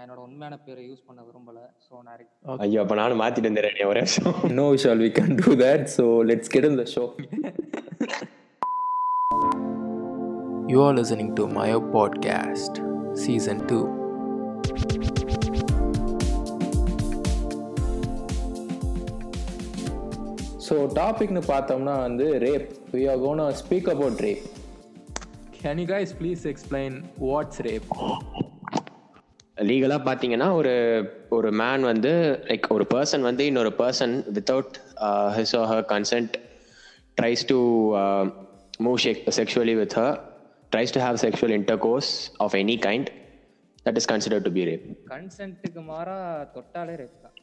நான் என்னோட உண்மையான பேரை யூஸ் பண்ண விரும்பல ஸோ நான் ஐயோ அப்ப நானும் மாத்திட்டு வந்துடுறேன் ஒரே வருஷம் No, Vishal, we can't do that. So let's get in the show. you are listening to Mayo Podcast, Season 2. So டாபிக்னு பார்த்தோம்னா வந்து rape we are gonna speak about rape can you guys please explain what's rape லீகலா பாத்தீங்கன்னா ஒரு ஒரு man வந்து like ஒரு person வந்து இன்னொரு person without his or her consent tries to move sexually with her tries to have sexual intercourse of any kind that is consider to be rape கன்சென்ட்டுக்கு மாறா தொட்டாலே ரேப் தான்.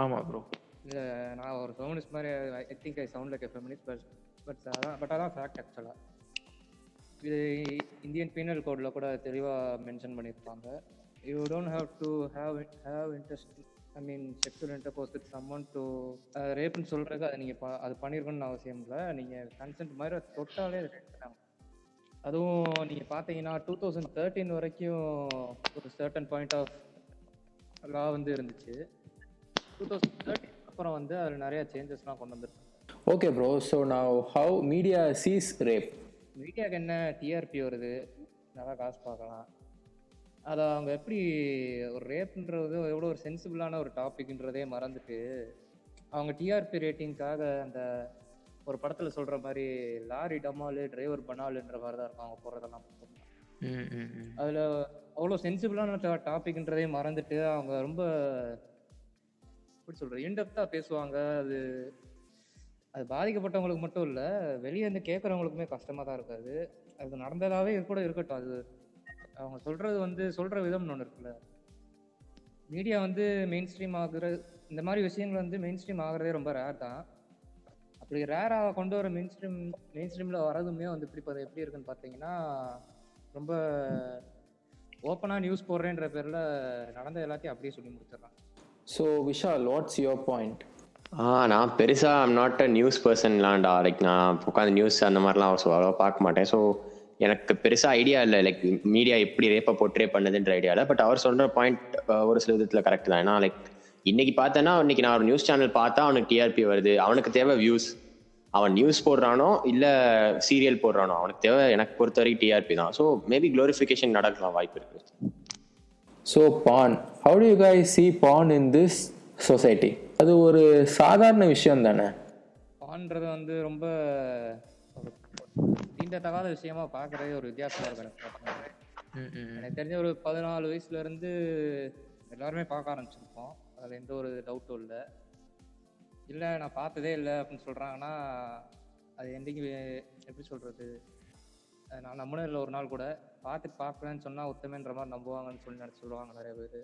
ஆமாம் ப்ரோ இல்லை நான் ஒரு ஃபெமினிஸ்ட் மாதிரி I think I sound like feminist but but அதான் but அதான் ஃபேக்ட் ஆக்சுவலாக இது இந்தியன் பீனல் கோடில் கூட தெளிவாக மென்ஷன் பண்ணியிருப்பாங்க you don't have to have have interest I mean sexual intercourse with someone to ரேப்னு சொல்கிறதுக்கு அதை நீங்கள் அதை பண்ணியிருக்கணும்னு அவசியம் இல்லை. நீங்கள் கன்சென்ட் மாதிரி தொட்டாலே ரேப் தான். அதுவும் நீங்கள் பார்த்தீங்கன்னா டூ தௌசண்ட் தேர்ட்டீன் வரைக்கும் ஒரு சர்டன் பாயிண்ட் ஆஃப் லா வந்து இருந்துச்சு. டூ தௌசண்ட் தேர்ட்டின் அப்புறம் வந்து அதில் நிறைய சேஞ்சஸ்லாம் கொண்டு வந்திருக்கு. ஓகே ப்ரோ ஸோ நான் ஹவு மீடியா சீஸ் ரேப் மீடியாவுக்கு என்ன டிஆர்பி வருது? நல்லா காசு பார்க்கலாம். அதை அவங்க எப்படி ஒரு ரேப்ன்றது எவ்வளோ ஒரு சென்சிபிளான ஒரு டாபிக்ன்றதே மறந்துட்டு அவங்க டிஆர்பி ரேட்டிங்காக அந்த ஒரு படத்தில் சொல்கிற மாதிரி லாரி டமாலு டிரைவர் பனாலுன்ற மாதிரி தான் இருக்கும். அவங்க போகிறதெல்லாம் அதில் அவ்வளோ சென்சிபிளான டாபிக்ன்றதே மறந்துட்டு அவங்க ரொம்ப எப்படி சொல்கிறது இன்டெப்த்தாக பேசுவாங்க. அது அது பாதிக்கப்பட்டவங்களுக்கு மட்டும் இல்லை வெளியே இருந்து கேட்குறவங்களுக்குமே கஷ்டமாக தான் இருக்காது அது நடந்ததாகவே கூட இருக்கட்டும். அது அவங்க சொல்கிறது வந்து சொல்கிற விதம்னு ஒன்று இருக்குல்ல. மீடியா வந்து மெயின் ஸ்ட்ரீம் ஆகுற இந்த மாதிரி விஷயங்கள் வந்து மெயின் ஸ்ட்ரீம் ஆகுறதே ரொம்ப ரேர் தான். அப்படி ரேராக கொண்டு வர மெயின் ஸ்ட்ரீம் மெயின் ஸ்ட்ரீமில் வரதுமே வந்து இப்படி இப்போ எப்படி இருக்குன்னு பார்த்தீங்கன்னா ரொம்ப ஓப்பனாக நியூஸ் போடுறேன்ற பேரில் நடந்த எல்லாத்தையும் அப்படியே சொல்லி முடிச்சிடுறான் so Vishal what's your point ஆ நான் பெருசா ஐம் நாட் அ நியூஸ் பர்சன்லாம்டா லைக் நான் உட்காந்து நியூஸ் அந்த மாதிரிலாம் ஸோ அவ்வளோவா பார்க்க மாட்டேன். ஸோ எனக்கு பெருசா ஐடியா இல்லை. லைக் மீடியா எப்படி ரேப்பை போர்ட்ரே பண்ணுதுன்ற ஐடியா இல்லை. பட் அவர் சொல்ற பாயிண்ட் ஒரு சில விதத்தில் கரெக்ட் தான். ஏன்னா லைக் இன்னைக்கு பார்த்தேன்னா இன்னைக்கு நான் ஒரு நியூஸ் சேனல் பார்த்தா அவனுக்கு டிஆர்பி வருது. அவனுக்கு தேவை வியூஸ் அவன் நியூஸ் போடுறானோ இல்லை சீரியல் போடுறானோ அவனுக்கு தேவை எனக்கு பொறுத்த வரைக்கும் டிஆர்பி தான். ஸோ மேபி க்ளோரிஃபிகேஷன் நடக்கலாம் வாய்ப்பு இருக்கு. So porn how do you guys see porn in this society அது ஒரு சாதாரண விஷயம் தானே? பான்றது வந்து ரொம்ப தீண்டத்தகாத விஷயமா பார்க்கறதே ஒரு வித்தியாசமா இருக்கு எனக்கு தெரிஞ்ச ஒரு பதினாலு வயசுல இருந்து எல்லாருமே பார்க்க ஆரம்பிச்சிருப்போம். அதில் எந்த ஒரு டவுட்டும் இல்லை. இல்லை நான் பார்த்ததே இல்லை அப்படின்னு சொல்கிறாங்கன்னா அது என்றைக்கு எப்படி சொல்கிறது நான் நம்பினது இல்லை ஒரு நாள் கூட. பார்த்துட்டு பார்க்குறேன்னு சொன்னால் உத்தமன்ற மாதிரி நம்புவாங்கன்னு சொல்லி நினச்சி சொல்லுவாங்க நிறைய பேர்.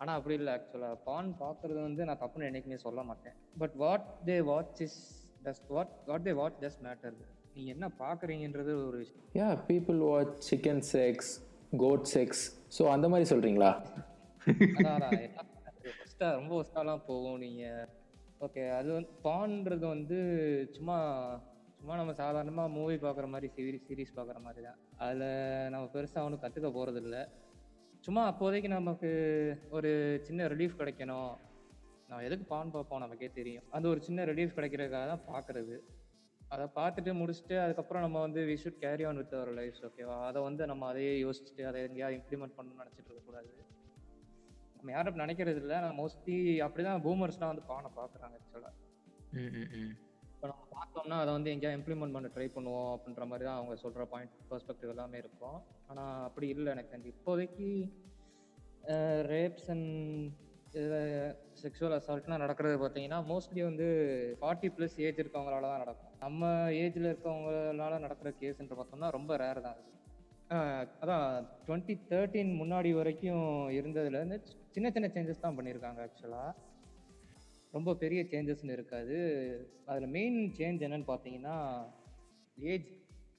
ஆனால் அப்படி இல்லை ஆக்சுவலாக பான் பார்க்குறது வந்து நான் தப்புன்னு என்றைக்குமே சொல்ல மாட்டேன். But what they watch is does what what they watch does matter நீங்கள் என்ன பார்க்குறீங்கன்றது ஒரு விஷயம். Yeah people watch chicken sex goat sex so அந்த மாதிரி சொல்கிறீங்களா ஒஸ்டா ரொம்ப ஒஸ்டாலாம் போகும் நீங்கள் ஓகே அது வந்து பான்றது வந்து சும்மா சும்மா நம்ம சாதாரணமாக மூவி பார்க்குற மாதிரி சீரிஸ் சீரிஸ் பார்க்குற மாதிரி தான். அதில் நம்ம பெருசாக ஒன்றும் கற்றுக்க போகிறது இல்லை சும்மா அப்போதைக்கு நமக்கு ஒரு சின்ன ரிலீஃப் கிடைக்கணும். நான் எதுக்கு பான் பார்ப்போம் நமக்கே தெரியும். அந்த ஒரு சின்ன ரிலீஃப் கிடைக்கிறதுக்காக தான் பார்க்குறது அதை பார்த்துட்டு முடிச்சுட்டு அதுக்கப்புறம் நம்ம வந்து we should carry on with our life ஓகேவா அதை வந்து நம்ம அதையே யோசிச்சுட்டு அதை எங்கேயாவது இம்ப்ளிமெண்ட் பண்ணணும்னு நினச்சிட்டு இருக்கக்கூடாது. நம்ம யாரும் அப்படி நினைக்கிறது இல்லை. நான் மோஸ்ட்லி அப்படிதான் பூமர்ஸ்லாம் வந்து பானை பார்க்குறாங்க ஆக்சுவலாக இப்போ நம்ம பார்த்தோம்னா அதை வந்து எங்கேயா இம்ப்ளிமெண்ட் பண்ண ட்ரை பண்ணுவோம் அப்படின்ற மாதிரி தான் அவங்க சொல்கிற பாயிண்ட் பெர்ஸ்பெக்டிவ் எல்லாமே இருக்கும். ஆனால் அப்படி இல்லை எனக்கு தெரிஞ்சு. இப்போதைக்கு ரேப்ஸ் அண்ட் செக்ஷுவல் அசால்ட்லாம் நடக்கிறது பார்த்தீங்கன்னா மோஸ்ட்லி வந்து ஃபார்ட்டி ப்ளஸ் ஏஜ் இருக்கவங்களால தான் நடக்கும். நம்ம ஏஜில் இருக்கவங்களால நடக்கிற கேஸ்ன்ற பார்த்தோம்னா ரொம்ப ரேர் தான் அது. அதான் டுவெண்ட்டி தேர்ட்டீன் முன்னாடி வரைக்கும் இருந்ததுலேருந்து சின்ன சின்ன சேஞ்சஸ் தான் பண்ணியிருக்காங்க ஆக்சுவலாக ரொம்ப பெரிய சேஞ்சஸ்னு இருக்காது. அதில் மெயின் சேஞ்ச் என்னன்னு பார்த்தீங்கன்னா age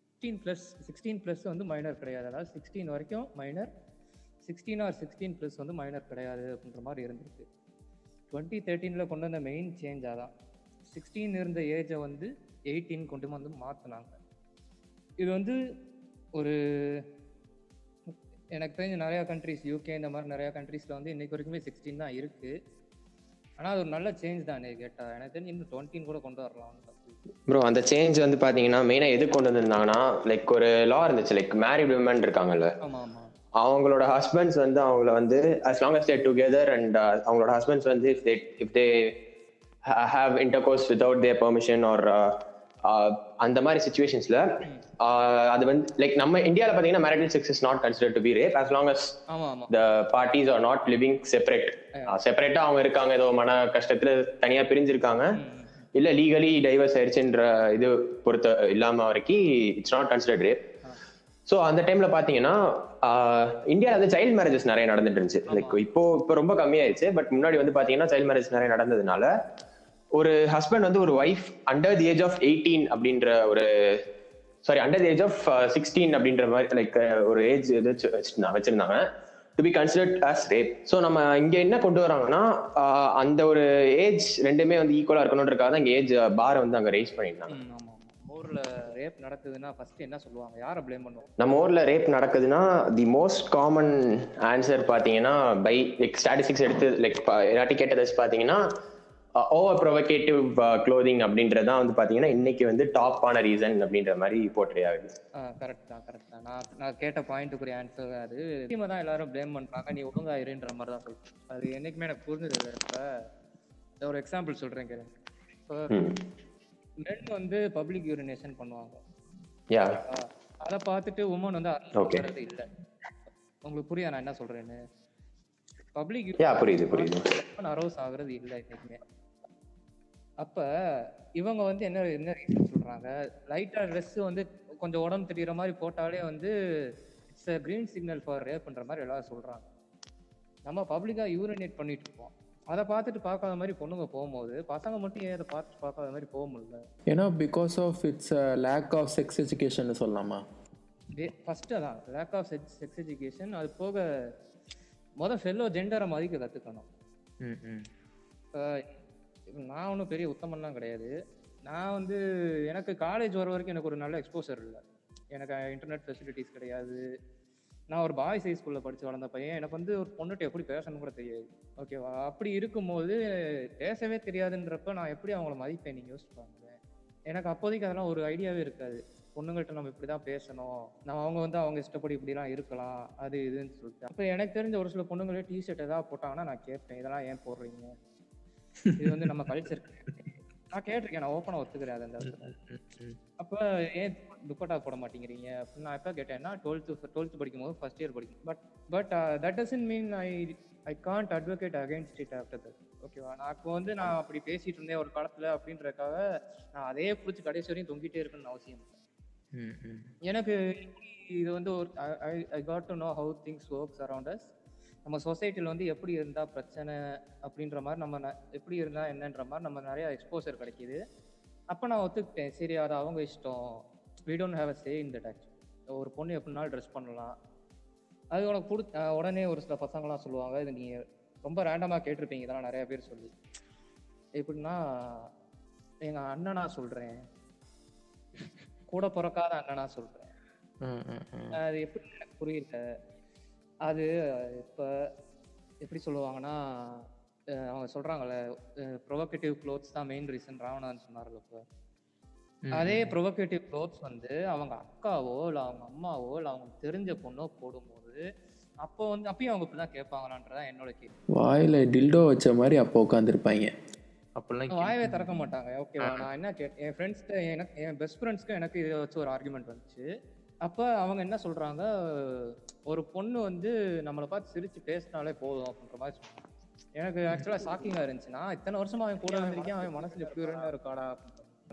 sixteen plus sixteen plus வந்து மைனர் கிடையாது. அதாவது சிக்ஸ்டீன் வரைக்கும் minor sixteen or sixteen plus வந்து மைனர் கிடையாது அப்படின்ற மாதிரி இருந்திருக்கு. டுவெண்ட்டி தேர்ட்டீனில் கொண்டு வந்த மெயின் சேஞ்ச் அதான். சிக்ஸ்டீன் இருந்த ஏஜை வந்து எயிட்டீன் கொண்டு வந்து மாற்றினாங்க இது வந்து ஒரு எனக்கு தெரிஞ்ச நிறையா கண்ட்ரிஸ் யூகே இந்த மாதிரி நிறையா கண்ட்ரீஸில் வந்து இன்னைக்கு வரைக்குமே சிக்ஸ்டீன் தான் இருக்குது ஆனால் அது ஒரு நல்ல சேஞ்ச் தான் கேட்டால் எனக்கு தெரிஞ்சு இன்னும் டுவெண்ட்டின் கூட கொண்டு வரலாம். ப்ரோ அந்த சேஞ்ச் வந்து பாத்தீங்கன்னா மெயினா எது கொண்டு வந்திருந்தாங்கன்னா லைக் ஒரு லா இருந்துச்சு லைக் மேரிட் விமன் இருக்காங்கல்ல. அவங்களோட ஹஸ்பண்ட்ஸ் வந்து அவங்கள வந்து as long as they together and அவங்களோட ஹஸ்பண்ட்ஸ் வந்து if they if they ha- have intercourse without their permission or uh, uh, அந்த மாதிரி சுச்சுவேஷன்ஸ்ல அது வந்து லைக் நம்ம இந்தியாவில் பார்த்தீங்கன்னா marital sex is not consider to be rape as ஆமா ஆமா. the parties are not living separate. செப்பரேட்டா அவங்க இருக்காங்க ஏதோ மன கஷ்டத்துல தனியா பிரிஞ்சிருக்காங்க. இல்ல லீகலி டைவர்ஸ் ஆயிடுச்சுன்ற இது பொறுத்த இல்லாம வரைக்கும் it's not considered rape so அந்த டைம்ல பாத்தீங்கன்னா இந்தியாவில் வந்து சைல்ட் மேரேஜஸ் நிறைய நடந்துட்டு இருந்துச்சு. லைக் இப்போ இப்போ ரொம்ப கம்மியாயிருச்சு. பட் முன்னாடி வந்து பாத்தீங்கன்னா சைல்ட் மேரேஜ் நிறைய நடந்ததுனால ஒரு ஹஸ்பண்ட் வந்து ஒரு wife under the age of eighteen அப்படின்ற ஒரு sorry under the age of sixteen அப்படின்ற மாதிரி லைக் ஒரு ஏஜ் இது வச்சு- வச்சிருந்தாங்க வச்சிருந்தாங்க. To be considered as rape so நம்ம இங்க என்ன கொண்டு வராங்கன்னா ஆஹ் அந்த ஒரு ஏஜ் ரெண்டுமே வந்து ஈக்குவலா இருக்கணுன்றக்காக தான் இங்க ஏஜ் பாரை வந்து அங்க ரைஸ் பண்ணியிருந்தாங்க. ஊர்ல ரேப் நடக்குதுன்னா ஃபர்ஸ்ட் என்ன சொல்லுவாங்க? யாரை ப்ளேம் பண்ணுவோம் நம்ம ஊர்ல ரேப் நடக்குதுன்னா தி மோஸ்ட் காமன் ஆன்சர் பாத்தீங்கன்னா பை லைக் ஸ்டாட்டிஸ்டிக்ஸ் எடுத்து லைக் இல்லாட்டி கேட்டதை வச்சு பாத்தீங்கன்னா ஓவர் ப்ரொவகேட்டிவ் க்ளோதிங் அப்படின்றதான் வந்து பாத்தீங்கன்னா இன்னைக்கு வந்து டாப்பான ரீசன் அப்படின்ற மாதிரி போர்ட்ரே ஆகுது. கரெக்ட் தான் கரெக்ட் தான். நான் நான் கேட்ட பாயிண்ட்டுக்குரிய ஆன்சர் அது. டீமை தான் எல்லாரும் ப்ளேம் பண்றாங்க. நீ ஒழுங்கா இருன்ற மாதிரி தான் சொல்றேன். அது என்னைக்குமே எனக்கு புரிஞ்சது இப்போ ஒரு எக்ஸாம்பிள் சொல்றேன் கேளுங்க இப்போ மென் வந்து பப்ளிக் யூரினேஷன் பண்ணுவாங்க. யா அதை பார்த்துட்டு உமன் வந்து. அறுக்கிறது இல்லை. உங்களுக்கு புரியா நான் என்ன சொல்றேன்னு? பப்ளிக் புரியுது புரியுது. அரோஸ் ஆகுறது இல்லை இன்னைக்குமே. அப்ப இவங்க வந்து என்ன என்ன ரீசன் சொல்றாங்க? லைட்டா ட்ரெஸ் வந்து கொஞ்சம் உடம்பு தெரியுற மாதிரி போட்டாலே வந்து இட்ஸ் கிரீன் சிக்னல் ஃபார் ரேப்ன்ற மாதிரி எல்லாரும் சொல்றாங்க. நம்ம பப்ளிக்கா யூரினேட் பண்ணிட்டு இருக்கோம். அதை பார்த்துட்டு பார்க்காத மாதிரி பொண்ணுங்க போகும்போது பசங்க மட்டும் ஏன் அதை பார்த்துட்டு பார்க்காத மாதிரி போக முடியல? ஏன்னா because of it's lack of sex education சொல்லலாமா? ஃபர்ஸ்ட் அதான் lack of sex sex education அது போக மொதல் ஃபெல்லோ ஜெண்டரை மதிக்க கற்றுக்கணும் ம் ம். நான் ஒன்றும் பெரிய உத்தமன்லாம் கிடையாது. நான் வந்து எனக்கு காலேஜ் வர வரைக்கும் எனக்கு ஒரு நல்ல எக்ஸ்போசர் இல்லை. எனக்கு இன்டர்நெட் ஃபெசிலிட்டிஸ் கிடையாது. நான் ஒரு பாய்ஸ் ஹை ஸ்கூலில் படித்து வளர்ந்த பையன். எனக்கு வந்து ஒரு பொண்ணுகிட்ட எப்படி பேசணும் கூட தெரியாது. ஓகேவா அப்படி இருக்கும்போது பேசவே தெரியாதுன்றப்ப நான் எப்படி அவங்கள மதிப்பேன் நீங்கள் யோசிச்சு பாருங்க எனக்கு அப்போதைக்கு அதெல்லாம் ஒரு ஐடியாவே இருக்காது. பொண்ணுங்கள்ட்ட நம்ம இப்படி தான் பேசணும். நம்ம அவங்க வந்து அவங்க இஷ்டப்படி இப்படிலாம் இருக்கலாம். அது இதுன்னு சொல்லிட்டு. அப்போ எனக்கு தெரிஞ்ச ஒரு சில பொண்ணுங்களே டிஷர்ட் ஏதாவது போட்டாங்கன்னா நான் கேட்பேன் இதெல்லாம் ஏன் போடுறீங்க? இது வந்து நம்ம கல்ச்சர் நான் கேட்டிருக்கேன் நான் ஓப்பனாக ஒத்துக்கிறேன் அந்த அப்போ ஏன் துப்பட்டா போட மாட்டேங்கிறீங்க? அப்படின்னு நான் எப்போ கேட்டேன்னா டுவெல்த்து டுவெல்த்து படிக்கும் போது ஃபர்ஸ்ட் இயர் படிக்கும். But but that doesn't mean I I can't advocate against it after that ஓகேவா நான் இப்போ வந்து நான் அப்படி பேசிட்டு இருந்தேன் ஒரு காலத்தில் அப்படின்றக்காக நான் அதே பிடிச்சி கடைசி வரையும் தொங்கிட்டே இருக்குன்னு அவசியம் எனக்கு இது வந்து ஒரு I got to know how things works around as நம்ம சொசைட்டியில் வந்து எப்படி இருந்தால் பிரச்சனை அப்படின்ற மாதிரி நம்ம ந- எப்படி இருந்தால் என்னன்ற மாதிரி நம்ம நிறைய எக்ஸ்போசர் கிடைக்கிது. அப்போ நான் ஒத்துக்கிட்டேன். சரி அது அவங்க இஷ்டம். We don't have a say in that actually. ஒரு பொண்ணு எப்படினாலும் ட்ரெஸ் பண்ணலாம். அது உனக்கு அஹ் உடனே ஒரு சில பசங்களாம் சொல்லுவாங்க இது நீங்கள் ரொம்ப ரேண்டமாக கேட்டிருப்பீங்க. இதெல்லாம் நிறைய பேர் சொல்லி. எப்படின்னா எங்கள் அண்ணனா சொல்கிறேன் கூட பிறக்காத அண்ணனா சொல்கிறேன் அது எப்படி எனக்கு புரியல. அது இப்போ எப்படி சொல்லுவாங்கன்னா அவங்க சொல்றாங்கல்ல ப்ரொவகேட்டிவ் க்ளோத்ஸ் தான் மெயின் ரீசன் ராவணான்னு சொன்னார்ல இப்போ. அதே ப்ரொவகேட்டிவ் க்ளோத்ஸ் வந்து அவங்க அக்காவோ இல்லை அவங்க அம்மாவோ இல்லை அவங்க தெரிஞ்ச பொண்ணோ போடும்போது அப்போ வந்து அப்பயும் அவங்க இப்படிதான் கேட்பாங்களான்றதான் என்னோட கேள்வி. வாயில டில்டோ வச்ச மாதிரி அப்போ உட்காந்துருப்பாங்க அப்படிலாம் வாயவே திறக்க மாட்டாங்க. ஓகேவா? நான் என்ன கேட்டேன் என் ஃப்ரெண்ட்ஸ்க்கு எனக்கு என் பெஸ்ட் ஃப்ரெண்ட்ஸ்க்கு எனக்கு இதை வச்சு ஒரு ஆர்குமெண்ட் வந்துச்சு. அப்போ அவங்க என்ன சொல்றாங்க? ஒரு பொண்ணு வந்து நம்மளை பார்த்து சிரிச்சு பேசினாலே போதும் அப்படின்ற மாதிரி சொன்னாங்க எனக்கு ஆக்சுவலாக ஷாக்கிங்காக இருந்துச்சு. நான் இத்தனை வருஷமா அவன் கூட வந்திருக்கேன் அவன் மனசுல இருந்தா இருக்காடா.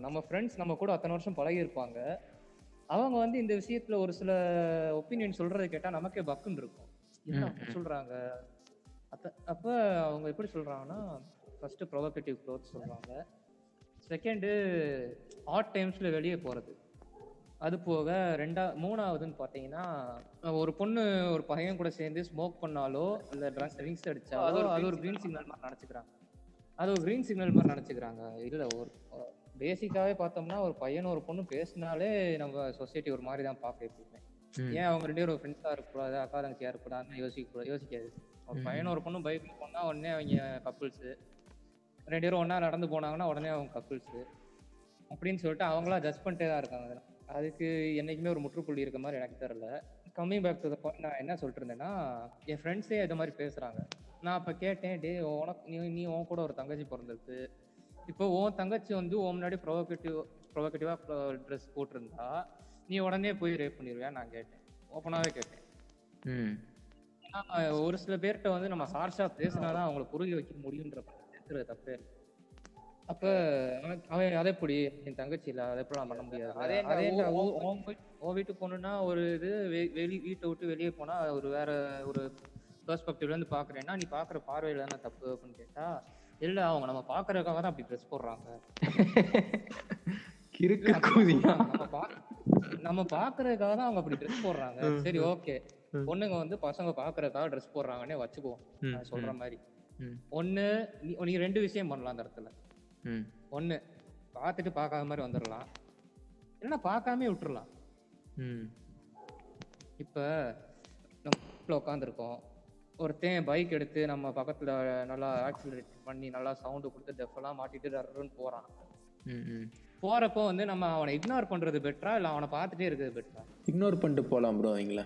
நம்ம ஃப்ரெண்ட்ஸ் நம்ம கூட அத்தனை வருஷம் பழகி இருப்பாங்க அவங்க வந்து இந்த விஷயத்துல ஒரு சில ஒப்பீனியன் சொல்றதை கேட்டா நமக்கே பக்குன்னு இருக்கும். என்ன சொல்றாங்க? அப்ப அவங்க எப்படி சொல்றாங்கன்னா ஃபர்ஸ்ட் ப்ரொவகேட்டிவ் க்ளோத் சொல்றாங்க. செகண்டு ஆட் டைம்ஸ்ல வெளியே போறது. அது போக ரெண்டா மூணாவதுன்னு பார்த்தீங்கன்னா ஒரு பொண்ணு ஒரு பையன் கூட சேர்ந்து ஸ்மோக் பண்ணாலோ இல்லை ட்ரிங்க்ஸ் அடிச்சாலோ அது ஒரு க்ரீன் சிக்னல் மாதிரி நினச்சிக்கிறாங்க. அது ஒரு க்ரீன் சிக்னல் மாதிரி நினச்சிக்கிறாங்க. இல்லை ஒரு பேசிக்காவே பார்த்தோம்னா ஒரு பையன் ஒரு பொண்ணு பேசினாலே நம்ம சொசைட்டி ஒரு மாதிரி தான் பார்க்க எப்பயுமே. ஏன் அவங்க ரெண்டு பேரும் ஃப்ரெண்ட்ஸா இருக்கக்கூடாது அக்கா தங்கச்சியா இருக்கக்கூடாதுன்னு யோசிக்க கூடாது யோசிக்காது. ஒரு பையனும் ஒரு பொண்ணும் பைக்ல போனா உடனே அவங்க கப்புள்ஸ் ரெண்டு பேரும் ஒண்ணா நடந்து போனாங்கன்னா உடனே அவங்க கப்புள்ஸ் அப்படின்னு சொல்லிட்டு அவங்களா ஜட்ஜ் பண்ணிட்டே தான் இருக்காங்க. அதெல்லாம். அதுக்கு என்னைக்குமே ஒரு முற்றுப்புள்ளி இருக்க மாதிரி எனக்கு தெரியல. கம்மிங் பேக் டு பாயிண்ட் நான் என்ன சொல்லிட்டு இருந்தேன்னா என் ஃப்ரெண்ட்ஸே இது மாதிரி பேசுறாங்க. நான் அப்ப கேட்டேன் டே உனக்கு நீ நீ உன் கூட ஒரு தங்கச்சி பிறந்திருக்கு. இப்போ உன் தங்கச்சி வந்து உன் முன்னாடி ப்ரொவோகேட்டிவ் ப்ரொவோகேட்டிவா ட்ரெஸ் போட்டிருந்தா நீ உடனே போய் ரேப் பண்ணிடுவியா நான் கேட்டேன். ஓப்பனாவே கேட்டேன். ம். ஏன்னா, ஒரு சில பேர்கிட்ட வந்து நம்ம சார்ஷா பேசினாதான் அவங்கள புரிய வைக்க முடியுன்ற பேசுறது தப்பே இல்ல. அப்ப அவன் அதை எப்படி என் தங்கச்சி இல்ல அதை எப்படி நான் பண்ண முடியாது. அதே உன் உன் வீட்டு- உன் வீட்டுக்கு போகணுன்னா ஒரு இது வெளி வீட்டை விட்டு வெளியே போனா ஒரு வேற ஒரு பெர்ஸ்பெக்டிவ்ல இருந்து பாக்குறேன்னா நீ பாக்குற பார்வையில தானே தப்பு அப்படின்னு கேட்டா இல்ல அவங்க நம்ம பாக்குறதுக்காக தான் அப்படி ட்ரெஸ் போடுறாங்க. நம்ம பா- நம்ம பாக்குறதுக்காக தான் அவங்க அப்படி ட்ரெஸ் போடுறாங்க. சரி ஓகே. பொண்ணுங்க வந்து பசங்க பாக்குறதுக்காக ட்ரெஸ் போடுறாங்கன்னே வச்சுக்குவோம். சொல்ற மாதிரி. நீ நீ ரெண்டு விஷயம் பண்ணலாம் அந்த இடத்துல. ம். ஒண்ணு பார்த்துட்டு பார்க்காத மாதிரி வந்துடலாம் இல்லைன்னா பார்க்காம விட்டுறலாம். ம். இப்ப நம்ம உட்காந்துருக்கோம். ஒருத்தன் பைக் எடுத்து நம்ம பக்கத்துல நல்லா ஆக்சிலரேட் பண்ணி நல்லா சவுண்டு கொடுத்து டெஃபெல்லாம் மாட்டிட்டு ம் ம். போறப்போ வந்து நம்ம அவனை இக்னோர் பண்றது பெட்டரா இல்ல அவனை பார்த்துட்டே இருக்கிறது பெட்டரா இக்னோர் பண்ணிட்டு போகலாம் ப்ரோ அவங்கள.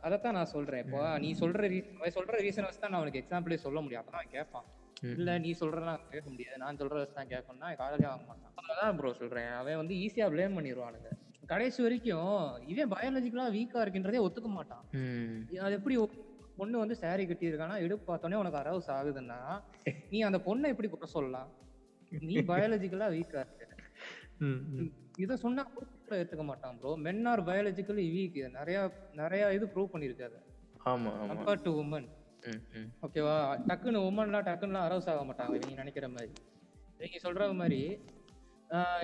அதைத்தான் நான் சொல்றேன். இப்போ நீ சொல்ற ரீ- அவன் சொல்ற ரீசன் வச்சு தான் நான் அவனுக்கு எக்ஸாம்பிளே சொல்ல முடியும். அப்பதான் கேட்பான். இல்ல நீ சொல்றதெல்லாம் கேட்க முடியாது. நான் சொல்ற வச்சு தான் கேட்கணும்னா காலையிலே வாங்க மாட்டான். அதான் ப்ரோ சொல்றேன். அவன் வந்து ஈஸியா ப்ளேம் பண்ணிடுவானுங்க கடைசி வரைக்கும் இவன் பயாலஜிக்கலா வீக்கா இருக்குன்றதே ஒத்துக்க மாட்டான். அது எப்படி பொண்ணு வந்து saree கட்டி இருக்கானா இடுப்பு பார்த்தோன்னே உனக்கு அரவுஸ் ஆகுதுன்னா நீ அந்த பொண்ணை எப்படி குறை சொல்லலாம்? நீ பயாலஜிக்கலா வீக்கா இருக்க. இதை சொன்னா கூட ஏத்துக்க மாட்டான் bro men are biologically weak நிறைய நிறைய இது ப்ரூவ் பண்ணிருக்காது ஆமா ஆமா. கம்பேர் டு உமன் ஓகேவா? டக்குன்னு உமன்லாம் டக்குன்னுலாம் அரவுஸ் ஆக மாட்டாங்க நீங்க நினைக்கிற மாதிரி. நீங்க சொல்ற மாதிரி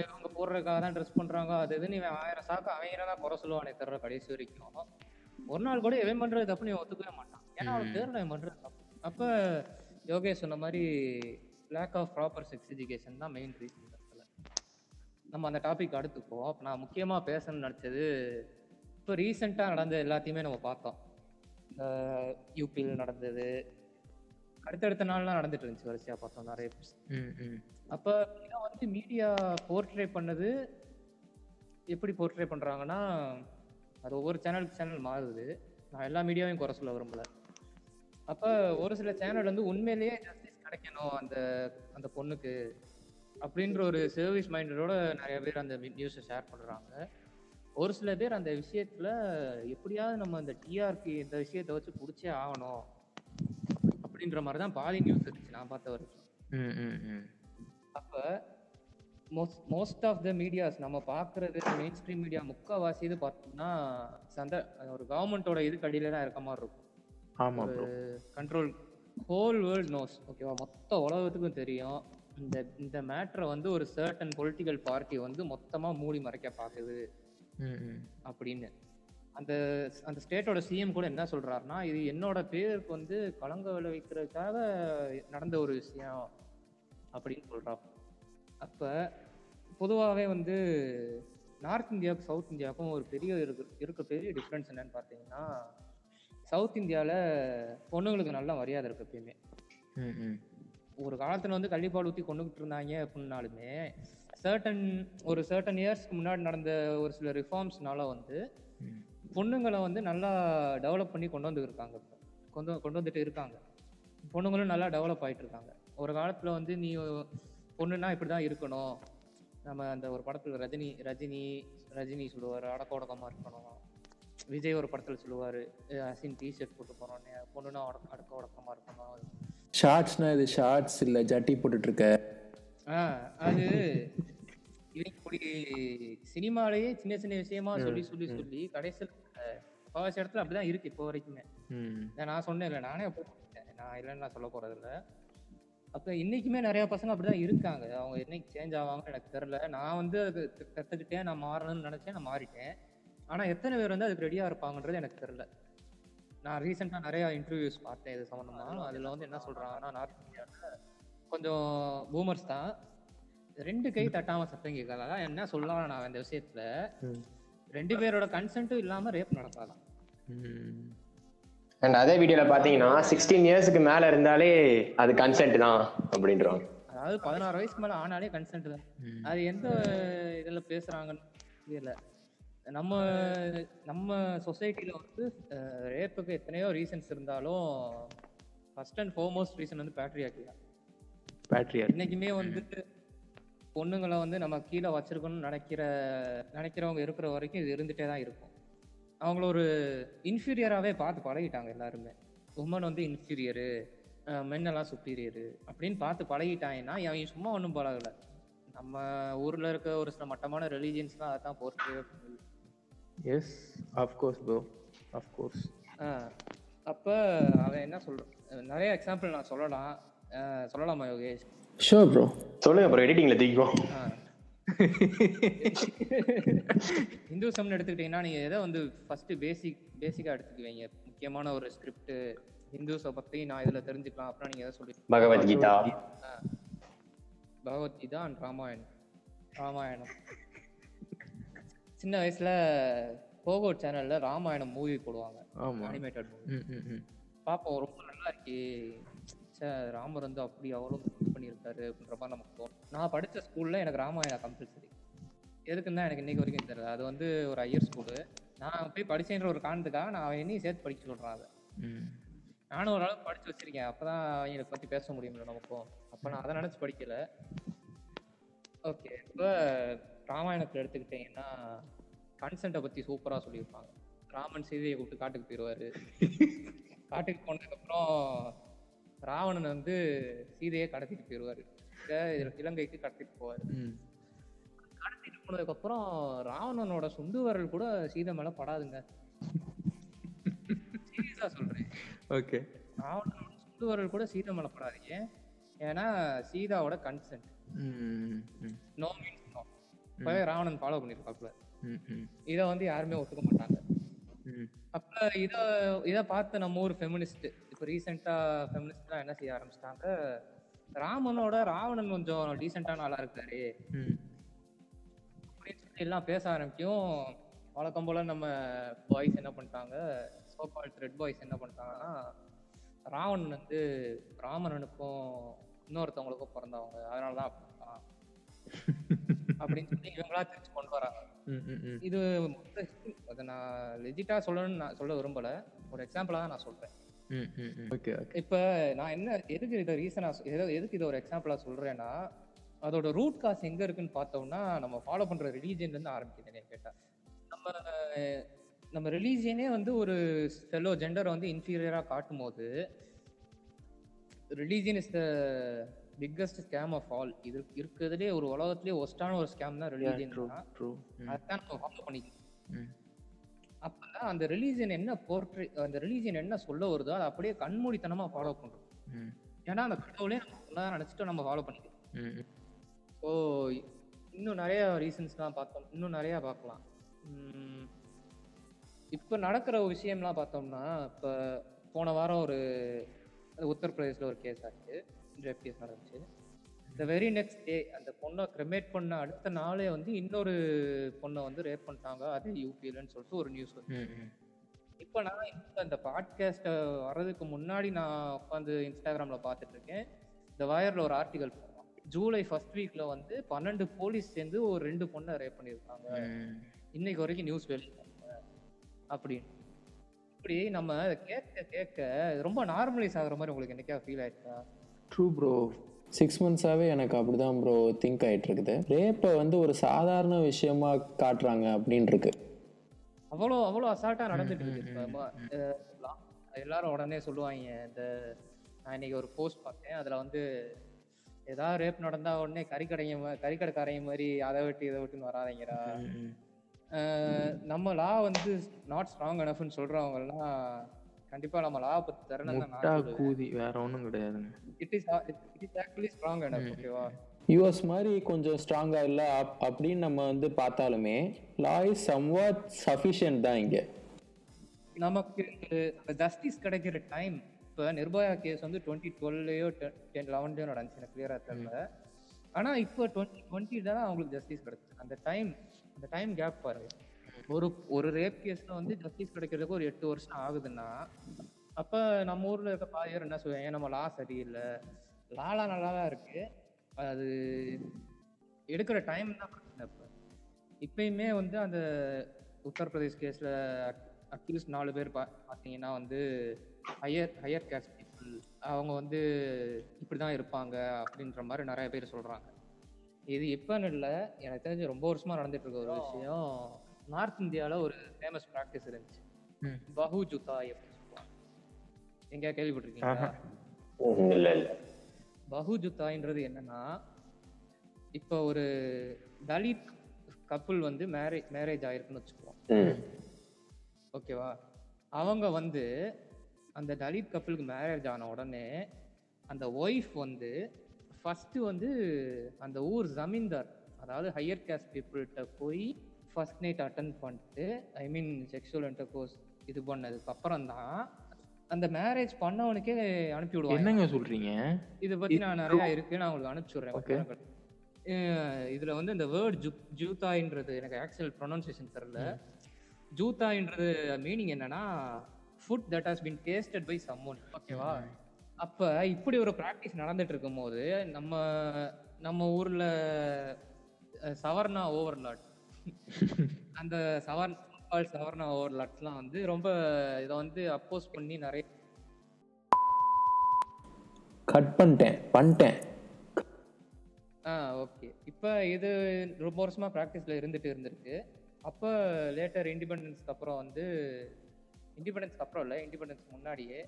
இவங்க போடுறதுக்காக தான் ட்ரெஸ் பண்றாங்க அது இதுன்னு இவன் ஆயிரம் சாக்கு அவங்க தான் குறை சொல்லுவானே தவிர கடைசி வரைக்கும். ஒரு நாள் கூட இவன் பண்றது தப்பு நீ ஒத்துக்கவே மாட்டான். ஏன்னா அவன் இவன் பண்றது தப்பு. அப்ப யோகேஷ் சொன்ன மாதிரி lack of proper sex education தான் மெயின் ரீசன் நம்ம அந்த டாபிக் அடுத்துப்போம் அப்ப நான் முக்கியமா பேசணும்னு நினைச்சது இப்போ ரீசெண்டா நடந்த எல்லாத்தையுமே நம்ம பார்த்தோம். யூபியில் நடந்தது. அடுத்தடுத்த நாள்லாம் நடந்துட்டு இருந்துச்சு வரிசையா பார்த்தோம் நிறைய ம் ம். அப்ப இதை வந்து மீடியா போர்ட்ரே பண்ணது எப்படி போர்ட்ரே பண்றாங்கன்னா அது ஒவ்வொரு சேனலுக்கு சேனல் மாறுது. நான் எல்லா மீடியாவையும் குறை சொல்ல விரும்பல. அப்ப ஒரு சில சேனல் வந்து உண்மையிலேயே ஜஸ்டிஸ் கிடைக்கணும் அந்த அந்த பொண்ணுக்கு அப்படின்ற ஒரு சர்வீஸ் மைண்டடோட நிறைய பேர் அந்த நியூஸை ஷேர் பண்றாங்க. ஒரு சில பேர் அந்த விஷயத்துல எப்படியாவது நம்ம அந்த டிஆர்பி இந்த விஷயத்தை வச்சு பிடிச்சே ஆகணும் அப்படின்ற மாதிரி தான் பாதி நியூஸ் இருந்துச்சு நான் பார்த்த வரைக்கும். ம் ம் ம். அப்ப most most of the medias நம்ம பார்க்கறது மெயின் ஸ்ட்ரீம் மீடியா முக்கால்வாசி இது பார்த்தோம்னா சந்த ஒரு கவர்மெண்ட்டோட இதுக்கு அடியில தான் இருக்க மாதிரி இருக்கும். ஆமா bro control whole world knows ஓகேவா மொத்த உலகத்துக்கும் தெரியும். இந்த இந்த மேட்ரை வந்து ஒரு சர்டன் பொலிட்டிக்கல் பார்ட்டி வந்து மொத்தமா மூடி மறைக்க பார்க்குது. அப்படின்னு. அந்த அந்த ஸ்டேட்டோட சிஎம் கூட என்ன சொல்றாருன்னா இது என்னோட பேருக்கு வந்து களங்க விளைவிக்கிறதுக்காக நடந்த ஒரு விஷயம் அப்படின்னு சொல்றான் அப்ப பொதுவாகவே வந்து நார்த் இந்தியாவுக்கும் சவுத் இந்தியாவுக்கும் ஒரு பெரிய இருக்கு இருக்க பெரிய டிஃப்ரென்ஸ் என்னன்னு பார்த்தீங்கன்னா சவுத் இந்தியாவில் பொண்ணுங்களுக்கு நல்ல மரியாதை இருக்கு எப்பயுமே. ம் ம் ஒரு காலத்துல வந்து கள்ளிப்பால் ஊற்றி கொண்டுகிட்டு இருந்தாங்க அப்படின்னாலுமே சர்டன் ஒரு சர்டன் இயர்ஸ்க்கு முன்னாடி நடந்த ஒரு சில ரிஃபார்ம்ஸ்னால வந்து. பொண்ணுங்களை வந்து நல்லா டெவலப் பண்ணி கொண்டு வந்து இருக்காங்க. கொண்டு கொண்டு வந்துட்டு இருக்காங்க. பொண்ணுங்களும் நல்லா டெவலப் ஆயிட்டு இருக்காங்க ஒரு காலத்துல வந்து நீ பொண்ணுன்னா இப்படிதான் இருக்கணும். நம்ம அந்த ஒரு படத்துல ரஜினி ரஜினி ரஜினி சொல்லுவாரு அடக்க ஒடக்கமா இருக்கணும். விஜய் ஒரு படத்துல சொல்லுவாரு அசின் டிஷர்ட் போட்டு போனோடனே பொண்ணுன்னா அடக்க அடக்க ஒடக்கமா இருக்கணும். ஷார்ட்ஸ்னா இது ஷார்ட்ஸ் இல்ல ஜட்டி ஆ, அது இப்படி சினிமாலேயே சின்ன சின்ன விஷயமா சொல்லி சொல்லி சொல்லி கடைசியில் முக்கால்வாசி இடத்துல அப்படிதான் இருக்கு இப்போ வரைக்குமே. நான் சொன்னேன்ல நானே அப்படி. நான் இல்லைன்னு நான் சொல்ல போறது இல்ல அப்ப இன்னைக்குமே நிறைய பசங்க அப்படிதான் இருக்காங்க. அவங்க என்னைக்கு சேஞ்ச் ஆவாங்கன்னு எனக்கு தெரியல. நான் வந்து அது க- கத்துக்கிட்டேன் நான் மாறணும்னு நினைச்சேன் நான் மாறிட்டேன். ஆனா எத்தனை பேர் வந்து அதுக்கு ரெடியா இருப்பாங்கன்றது எனக்கு தெரியல. நான் ரீசெண்டா நிறைய இன்டர்வியூஸ் பார்த்தேன் இது சம்பந்தமா. அதுல வந்து என்ன சொல்றாங்கன்னா நார்த் இந்தியாவில் கொஞ்சம் பூமர்ஸ் தான். ரெண்டு கை தட்டாம சத்தம் கேட்கலாம் என்ன சொல்லலாம் நான் இந்த விஷயத்துல. ரெண்டு பேரோட கன்சென்ட்டும் இல்லாம ரேப் நடக்காதான். ம். அண்ட் அதே வீடியோல பாத்தீங்கன்னா சிக்ஸ்டீன் இயர்ஸ்க்கு மேல இருந்தாலே அது கன்சென்ட் தான் அப்படின்றாங்க. அதாவது பதினாறு வயசுக்கு மேல ஆனாலே கன்சென்ட் தான். அது எந்த இதுல பேசுறாங்கன்னு தெரியல. நம்ம நம்ம சொசைட்டில வந்து ரேப்புக்கு எத்தனையோ ரீசன்ஸ் இருந்தாலும் ஃபர்ஸ்ட் அண்ட் ஃபோர்மோஸ்ட் ரீசன் வந்து பேட்ரியாக்கி தான். பேட்ரியார்க் இன்னைக்குமே வந்து பொண்ணுங்களை வந்து நம்ம கீழே வச்சிருக்கணும்னு நினைக்கிற நினைக்கிறவங்க இருக்கிற வரைக்கும் இது இருந்துட்டே தான் இருக்கும். அவங்கள ஒரு இன்ஃபீரியராகவே பார்த்து பழகிட்டாங்க எல்லாருமே. உமன் வந்து இன்ஃபீரியரு மென்னெல்லாம் சுப்பீரியரு அப்படின்னு பார்த்து பழகிட்டாங்கன்னா அவங்க சும்மா ஒன்றும் பழகலை. நம்ம ஊர்ல இருக்க ஒரு சில மட்டமான ரிலீஜியன்ஸ்லாம் அதை தான் போர்ட்ரே பண்ணுது yes of course bro of course ஆஹ் அப்ப அவன் என்ன சொல்றான்? நிறைய எக்ஸாம்பிள் நான் சொல்லலாம். சொல்லலாமா யோகேஷ்? ஷோர் ப்ரோ சொல்லுங்க அப்புறம் எடிட்டிங்ல தூக்கிக்குவோம் ஆஹ் இந்துசம்னு எடுத்துக்கிட்டீங்கன்னா நீங்க எதை வந்து ஃபர்ஸ்ட் பேசிக் பேசிக்கா எடுத்துக்குவீங்க? முக்கியமான ஒரு ஸ்கிரிப்ட் ஹிந்துஸை பத்தி நான் இதுல தெரிஞ்சுக்கலாம். அப்புறம் நீங்க எதை சொல்லி பகவத்கீதா பகவத்கீதா அண்ட் ராமாயணம். ராமாயணம். சின்ன வயசுல போகோ சேனல்ல ராமாயணம் மூவி போடுவாங்க. ஆமா. அனிமேட்டட் மூவி ம் ம் ம். பார்ப்போம் ரொம்ப நல்லா இருக்கே. ராமர் வந்து அப்படி அவ்வளோ இது பண்ணியிருக்காரு அப்படின்ற மாதிரி நமக்கு தோணும். நான் படித்த ஸ்கூல்ல எனக்கு ராமாயணம் கம்பல்சரி எதுக்குன்னு தான் எனக்கு இன்னைக்கு வரைக்கும் தெரியல. அது வந்து ஒரு ஐயர் ஸ்கூலு நான் போய் படிச்சேன்ற ஒரு காரணத்துக்காக நான் அவன் என்னையும் சேர்த்து படிக்க சொல்றான் அதை. நானும் ஓரளவுக்கு படிச்சு வச்சிருக்கேன். அப்பதான் அவங்களுக்கு பத்தி பேச முடியும்ல நமக்கும். அப்ப நான் அதை நினைச்சு படிக்கல. ஓகே இப்போ ராமாயணத்துல எடுத்துக்கிட்டீங்கன்னா கன்சென்ட்டை பத்தி சூப்பரா சொல்லியிருப்பாங்க. ராமன் சீதையை கூப்பிட்டு காட்டுக்கு போயிடுவாரு காட்டுக்கு போனதுக்கப்புறம் ராவணன் வந்து சீதையை கடத்திட்டு போயிடுவாரு இல- இலங்கைக்கு கடத்திட்டு போவாரு. கடத்திட்டு போனதுக்கப்புறம் ராவணனோட சுண்டு வரல் கூட சீதை மேல படாதுங்க. சீரியஸா சொல்றேன். ஓகே. ராவணனோட சுண்டு வரல் கூட சீதை மேல படாதீங்க. ஏன்னா சீதாவோட கன்சென்ட் நோ மீன்ஸ் நோ இப்பவே ராவணன் ஃபாலோ பண்ணிருக்காப்ல இதை வந்து யாருமே ஒத்துக்க மாட்டாங்க. அப்ப இத இத பார்த்து நம்ம ஒரு ஃபெமினிஸ்ட் இப்போ ரீசெண்டா ஃபெமினிஸ்ட்லாம் என்ன செய்ய ஆரம்பிச்சிட்டாங்க? ராமனோட ராவணன் கொஞ்சம் டீசெண்டான ஆளா இருக்காரு. அப்படின்னு சொல்லி எல்லாம் பேச ஆரம்பிக்கும் வழக்கம் போல நம்ம பாய்ஸ் என்ன பண்ணிட்டாங்க? சோகால் ரெட் பாய்ஸ் என்ன பண்ணிட்டாங்கன்னா ராவணன் வந்து ராமணனுக்கும் இன்னொருத்தவங்களுக்கும் பிறந்தவங்க. அதனால தான். அப்படின்னு சொல்லி இவங்களா திருச்சி கொண்டு வராங்க. இது மொத்த நான் லெஜிட்டா சொல்லணும்னு நான் சொல்ல விரும்பல. ஒரு எக்ஸாம்பிளா தான் நான் சொல்றேன். இப்ப நான் என்ன எதுக்கு இதை ரீசனா எதுக்கு இதை ஒரு எக்ஸாம்பிளா சொல்றேன்னா அதோட ரூட் காஸ் எங்க இருக்குன்னு பார்த்தோம்னா நம்ம ஃபாலோ பண்ற ரிலீஜியன்ல இருந்து ஆரம்பிக்குது கேட்டா. நம்ம நம்ம ரிலீஜியனே வந்து ஒரு செல்லோ ஜெண்டரை வந்து இன்ஃபீரியரா காட்டும் போது religion is the biggest scam of all இது இருக்கிறதுலே ஒரு உலகத்திலே ஒஸ்டான ஒரு ஸ்கேம் தான் ரிலீஜியன் அதுதான் நம்ம ஃபாலோ பண்ணிக்கணும். ம். அப்ப அந்த ரிலீஜியன் என்ன போர்ட்ரே அந்த ரிலீஜியன் என்ன சொல்ல வருதோ அதை அப்படியே கண்மூடித்தனமா ஃபாலோ பண்றோம். ம். ஏன்னா அந்த கடவுளே நம்ம சொன்னதா நினைச்சிட்டு நம்ம ஃபாலோ பண்ணிக்கிறோம். ஸோ இன்னும் நிறைய ரீசன்ஸ்லாம் பார்த்தோம். இன்னும் நிறைய பார்க்கலாம். இப்ப நடக்கிற ஒரு விஷயம்லாம் பார்த்தோம்னா இப்ப போன வாரம் ஒரு உத்தரப்பிரதேசில் ஒரு கேஸ் ஆச்சு. கேஸ் நடந்துச்சு. இந்த வெரி நெக்ஸ்ட் டே அந்த பொண்ணை கிரிமேட் பண்ண அடுத்த நாளே வந்து இன்னொரு பொண்ணை வந்து ரேப் பண்ணிட்டாங்க. அதே யூபிஎல்னு சொல்லிட்டு ஒரு நியூஸ் ம் இப்போ நான் இந்த பாட்காஸ்ட்டை வர்றதுக்கு முன்னாடி நான் உட்காந்து இன்ஸ்டாகிராம்ல பார்த்துட்டு இருக்கேன். இந்த வயர்ல ஒரு ஆர்டிகல் ஜூலை ஃபர்ஸ்ட் வீக்ல வந்து பன்னெண்டு போலீஸ் சேர்ந்து ஒரு ரெண்டு பொண்ணை ரேப் பண்ணியிருக்காங்க. இன்னைக்கு வரைக்கும் நியூஸ் வெளியிட்டாங்க அப்படின்னு. இப்படி நம்ம கேட்க கேட்க ரொம்ப நார்மலைஸ் ஆகுற மாதிரி உங்களுக்கு என்னைக்கா ஃபீல் ஆயிடுச்சா ட்ரூ ப்ரோ சிக்ஸ் மந்த்ஸாகவே எனக்கு அப்படிதான் ப்ரோ திங்க் ஆயிட்டு இருக்குது ரேப்பை வந்து ஒரு சாதாரண விஷயமா காட்டுறாங்க அப்படின்னு இருக்கு அவ்வளோ அவ்வளோ அசால்ட்டா நடந்துட்டு இருக்கு. எல்லாரும் உடனே சொல்லுவாங்க இந்த நான் இன்னைக்கு ஒரு போஸ்ட் பார்த்தேன். அதுல வந்து ஏதாவது ரேப் நடந்தா உடனே கறிக்கடைங்க மா- கறிக்கடைக்காரங்க மாதிரி அதை விட்டு இதை விட்டுன்னு வராதீங்கடா. நம்ம லா வந்து நாட் ஸ்ட்ராங் எனஃப்னு சொல்றவங்க எல்லாம் கண்டிப்பா நம்ம லா பத்தி தரணும் முட்டா கூதி வேற ஒன்றும் கிடையாதுங்க. It is it is actually strong enough ஓகேவா யூஎஸ் மாதிரி கொஞ்சம் ஸ்ட்ராங்காக இல்லை அப் அப்படின்னு நம்ம வந்து பார்த்தாலுமே லா இஸ் சம்வாட் சஃபிஷியன்ட் தான் இங்கே. நமக்கு ஜஸ்டிஸ் கிடைக்கிற டைம் இப்போ நிர்பயா கேஸ் வந்து டுவெண்ட்டி டுவெல்லையோ டென் லெவன்லையோ நடந்துச்சு எனக்கு கிளியரா தெரியல. ஆனா இப்போ டுவெண்ட்டி டுவெண்ட்டி தான் அவங்களுக்கு ஜஸ்டிஸ் கிடைச்சு. அந்த டைம் அந்த டைம் கேப் பாருங்க. ஒரு ஒரு ரேப் கேஸ்ல வந்து ஜஸ்டிஸ் கிடைக்கிறதுக்கு ஒரு எட்டு வருஷம் ஆகுதுன்னா அப்ப நம்ம ஊர்ல இருக்க பாதி பேர் என்ன சொல்லுவாங்க? நம்ம லா சரியில்லை? லாலாம் நல்லா தான் இருக்கு. அது எடுக்கிற டைம் தான் பிரச்சனை இப்ப. இப்பயுமே வந்து அந்த உத்தரப்பிரதேஷ் கேஸ்ல அக்யூஸ் நாலு பேர் பா பார்த்தீங்கன்னா வந்து ஹையர் ஹையர் கேஸ்ட் பீப்புள் அவங்க வந்து இப்படிதான் இருப்பாங்க அப்படின்ற மாதிரி நிறைய பேர் சொல்றாங்க. இது இப்பன்னு இல்லை எனக்கு தெரிஞ்சு ரொம்ப வருஷமா நடந்துட்டு இருக்க ஒரு விஷயம். நார்த் இந்தியால ஒரு ஃபேமஸ் ப்ராக்டிஸ் இருந்துச்சு. ம். பஹு ஜுதாய் அப்படின்னு சொல்லுவாங்க. எங்கேயா கேள்விப்பட்டிருக்கீங்களா? இல்ல இல்ல. பஹு ஜுத்தாயின்றது என்னன்னா இப்போ ஒரு தலித் கப்புள் வந்து மேரேஜ் மேரேஜ் ஆயிருக்குன்னு வச்சுக்குவோம் ம். ஓகேவா? அவங்க வந்து அந்த தலித் கப்புளுக்கு மேரேஜ் ஆன உடனே அந்த ஒய்ஃப் வந்து ஃபர்ஸ்ட் வந்து அந்த ஊர் ஜமீன்தார் அதாவது ஹையர் கேஸ்ட் பீப்புள்கிட்ட போய் ஃபர்ஸ்ட் நைட் அட்டன் பண்ணிட்டு ஐ மீன் செக்ஷுவல் இன்டர்கோர்ஸ் இது பண்ணதுக்கு அப்புறம் தான் அந்த மேரேஜ் பண்ணவனுக்கே அனுப்பி விடுவாங்க என்னங்க சொல்றீங்க? இதை பத்தி நான் நிறைய இருக்கு. நான் உங்களுக்கு அனுப்பிச்சு Okay. விடுறேன் அஹ் இதுல வந்து இந்த வேர்ட் ஜூ ஜூதாயின்றது எனக்கு ஆக்சுவல் ப்ரொனன்சியேஷன் தெரியல. ஜூதாயின்றது மீனிங் என்னன்னா food that has been tasted by someone ஓகேவா அப்ப இப்படி ஒரு ப்ராக்டிஸ் நடந்துட்டு இருக்கும்போது நம்ம நம்ம ஊர்ல அஹ், சவர்ணா ஓவர்லாட் அந்த சவர் சவர்ணா ஓவர்லாட்ஸ்லாம் வந்து ரொம்ப இதை வந்து அப்போஸ் பண்ணி நிறைய கட் பண்ணிட்டேன் பண்ணிட்டேன். ஆ ஓகே இப்போ இது ரொம்ப வருஷமா ப்ராக்டிஸில் இருந்துட்டு இருந்திருக்கு. அப்போ லேட்டர் இண்டிபெண்டன்ஸ்க்கு அப்புறம் வந்து இண்டிபெண்டன்ஸ்க்கு அப்புறம் இல்லை இண்டிபெண்டன்ஸ் முன்னாடியே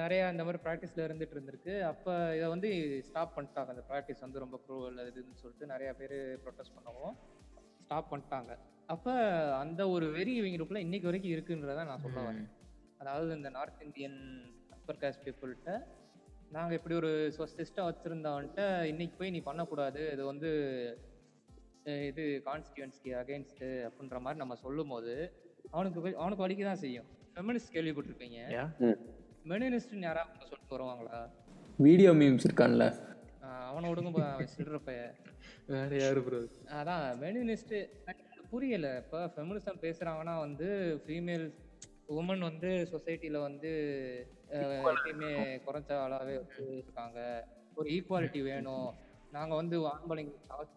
நிறைய இந்த மாதிரி ப்ராக்டிஸில் இருந்துட்டு இருந்திருக்கு. அப்போ இதை வந்து ஸ்டாப் பண்ணிட்டாங்க. அந்த ப்ராக்டிஸ் வந்து ரொம்ப க்ரூவல் இதுன்னு சொல்லிட்டு நிறைய பேர் ப்ரொட்டஸ்ட் பண்ணவும். ஸ்டாப் பண்ணிட்டாங்க. அப்போ அந்த ஒரு வெறி இவங்களுக்குள்ள இன்னைக்கு வரைக்கும் இருக்குன்றதை நான் சொல்ல வரேன். அதாவது இந்த நார்த் இந்தியன் அப்பர் காஸ்ட் பீப்புள்கிட்ட நாங்கள் இப்படி ஒரு சிஸ்டம் வச்சுருந்தவன்ட்ட இன்னைக்கு போய் நீ பண்ணக்கூடாது. இது வந்து இது கான்ஸ்டியூன்ஸ்க்கு அகைன்ஸ்டு அப்படின்ற மாதிரி நம்ம சொல்லும் போது அவனுக்கு போய் அவனுக்கு வலிக்க தான் செய்யும். ஃபெமினிஸ்ட் கேள்விப்பட்டிருப்பீங்க. மெனினிஸ்ட்னு யாராவது சொல்லிட்டு வருவாங்களா? வீடியோ மீம்ஸ் இருக்கான்ல. ஆஹ் அவனை விடுங்க சில்றப்ப வேற யாரு ப்ரோ அதான் மெனினிஸ்ட் புரியல. இப்போ ஃபெமினிசம் பேசுறாங்கன்னா வந்து ஃபீமேல் உமன் வந்து சொசைட்டில வந்து எப்பயுமே குறைஞ்ச ஆளாவே இருக்காங்க. ஒரு ஈக்குவாலிட்டி வேணும். நாங்க வந்து ஆம்பளைங்க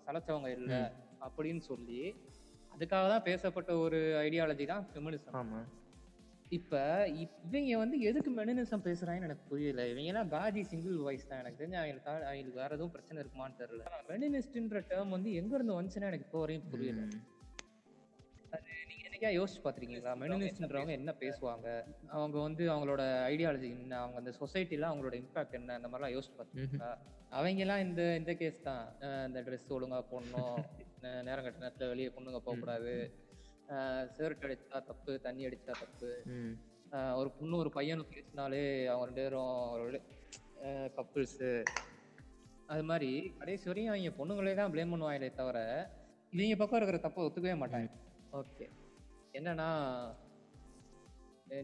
சலைச்சவங்க இல்ல அப்படின்னு சொல்லி அதுக்காக தான் பேசப்பட்ட ஒரு ஐடியாலஜி தான் ஃபெமினிசம் ஆமா. இப்ப இப்- இவங்க வந்து எதுக்கு மெனினிசம் பேசுறாங்கன்னு எனக்கு புரியல. இவங்க எல்லாம் காஜி சிங்கிள் வாய்ஸ் தான். எனக்கு தெரிஞ்சு அவங்களுக்கு அவங்களுக்கு வேற எதுவும் பிரச்சனை இருக்குமான்னு தெரியல. மெனினிஸ்ட்ன்ற டேர்ம் வந்து எங்க இருந்து வந்துச்சுன்னு எனக்கு இப்போ வரையும் புரியல. நீங்க என்னைக்கா யோசிச்சு பாத்திருக்கீங்களா? மெனினிஸ்ட்ன்றவங்க என்ன பேசுவாங்க? அவங்க வந்து அவங்களோட ஐடியாலஜி என்ன? அவங்க அந்த சொசைட்டில அவங்களோட இம்பாக்ட் என்ன? அந்த மாதிரிலாம் யோசிச்சு பாத்திருக்கீங்களா? அவங்க எல்லாம் இந்த இந்த கேஸ் தான். இந்த ட்ரெஸ் ஒழுங்கா போடணும். நேரம் கட்ட நேரத்துல வெளியே பொண்ணுங்க போக கூடாது சிகரெட் அடிச்சா தப்பு தண்ணி அடிச்சா தப்பு. ஒரு பொண்ணு ஒரு பையனும் பேசினாலே அவங்க ரெண்டு பேரும் கப்புள்ஸு அது மாதிரி கடைசி வரையும் அவங்க பொண்ணுங்களே தான் ப்ளேம் பண்ணுவாங்களே தவிர இவங்க பக்கம் இருக்கிற தப்பை ஒத்துக்கவே மாட்டாங்க. ஓகே என்னன்னா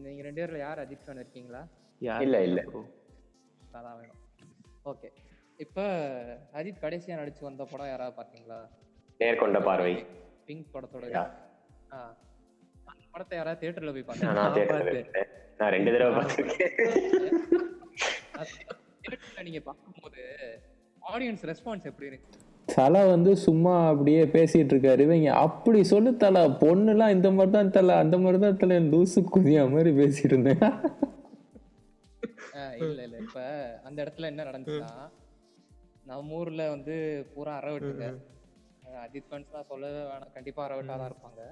நீங்க ரெண்டு பேர்ல யார் அஜித் ஃபேன் இருக்கீங்களா? இல்ல, இல்ல. அதான் வேணும். ஓகே இப்போ அஜித் கடைசியா நடிச்சு வந்த படம் யாராவது பார்த்தீங்களா? நேர்கொண்ட பார்வை. பிங்க் படத்தோட படத்தை யாராவது தியேட்டர்ல போய் நான் பார்த்தீங்களா நான் ரெண்டு தடவை பார்த்திருக்கேன். தியேட்டர்ல நீங்க பார்க்கும்போது ஆடியன்ஸ் ரெஸ்பான்ஸ் எப்படி இருக்கு? தலை வந்து சும்மா அப்படியே பேசிட்டு இருக்காரு. இவங்க அப்படி சொல்லு தலை. பொண்ணுலாம் இந்த மாதிரி தான் தலை. அந்த மாதிரி தான் தலை லூசு குதியா மாதிரி பேசிட்டு இருந்தேன். ஆஹ் இல்ல இல்ல. இப்ப அந்த இடத்துல என்ன நடந்துச்சுன்னா நம்ம ஊர்ல வந்து பூரா அறவிட்டுங்க. அஜித் ஃபேன்ஸ்லாம் சொல்லவே வேணாம். கண்டிப்பா அறவிட்டா தான் இருப்பாங்க.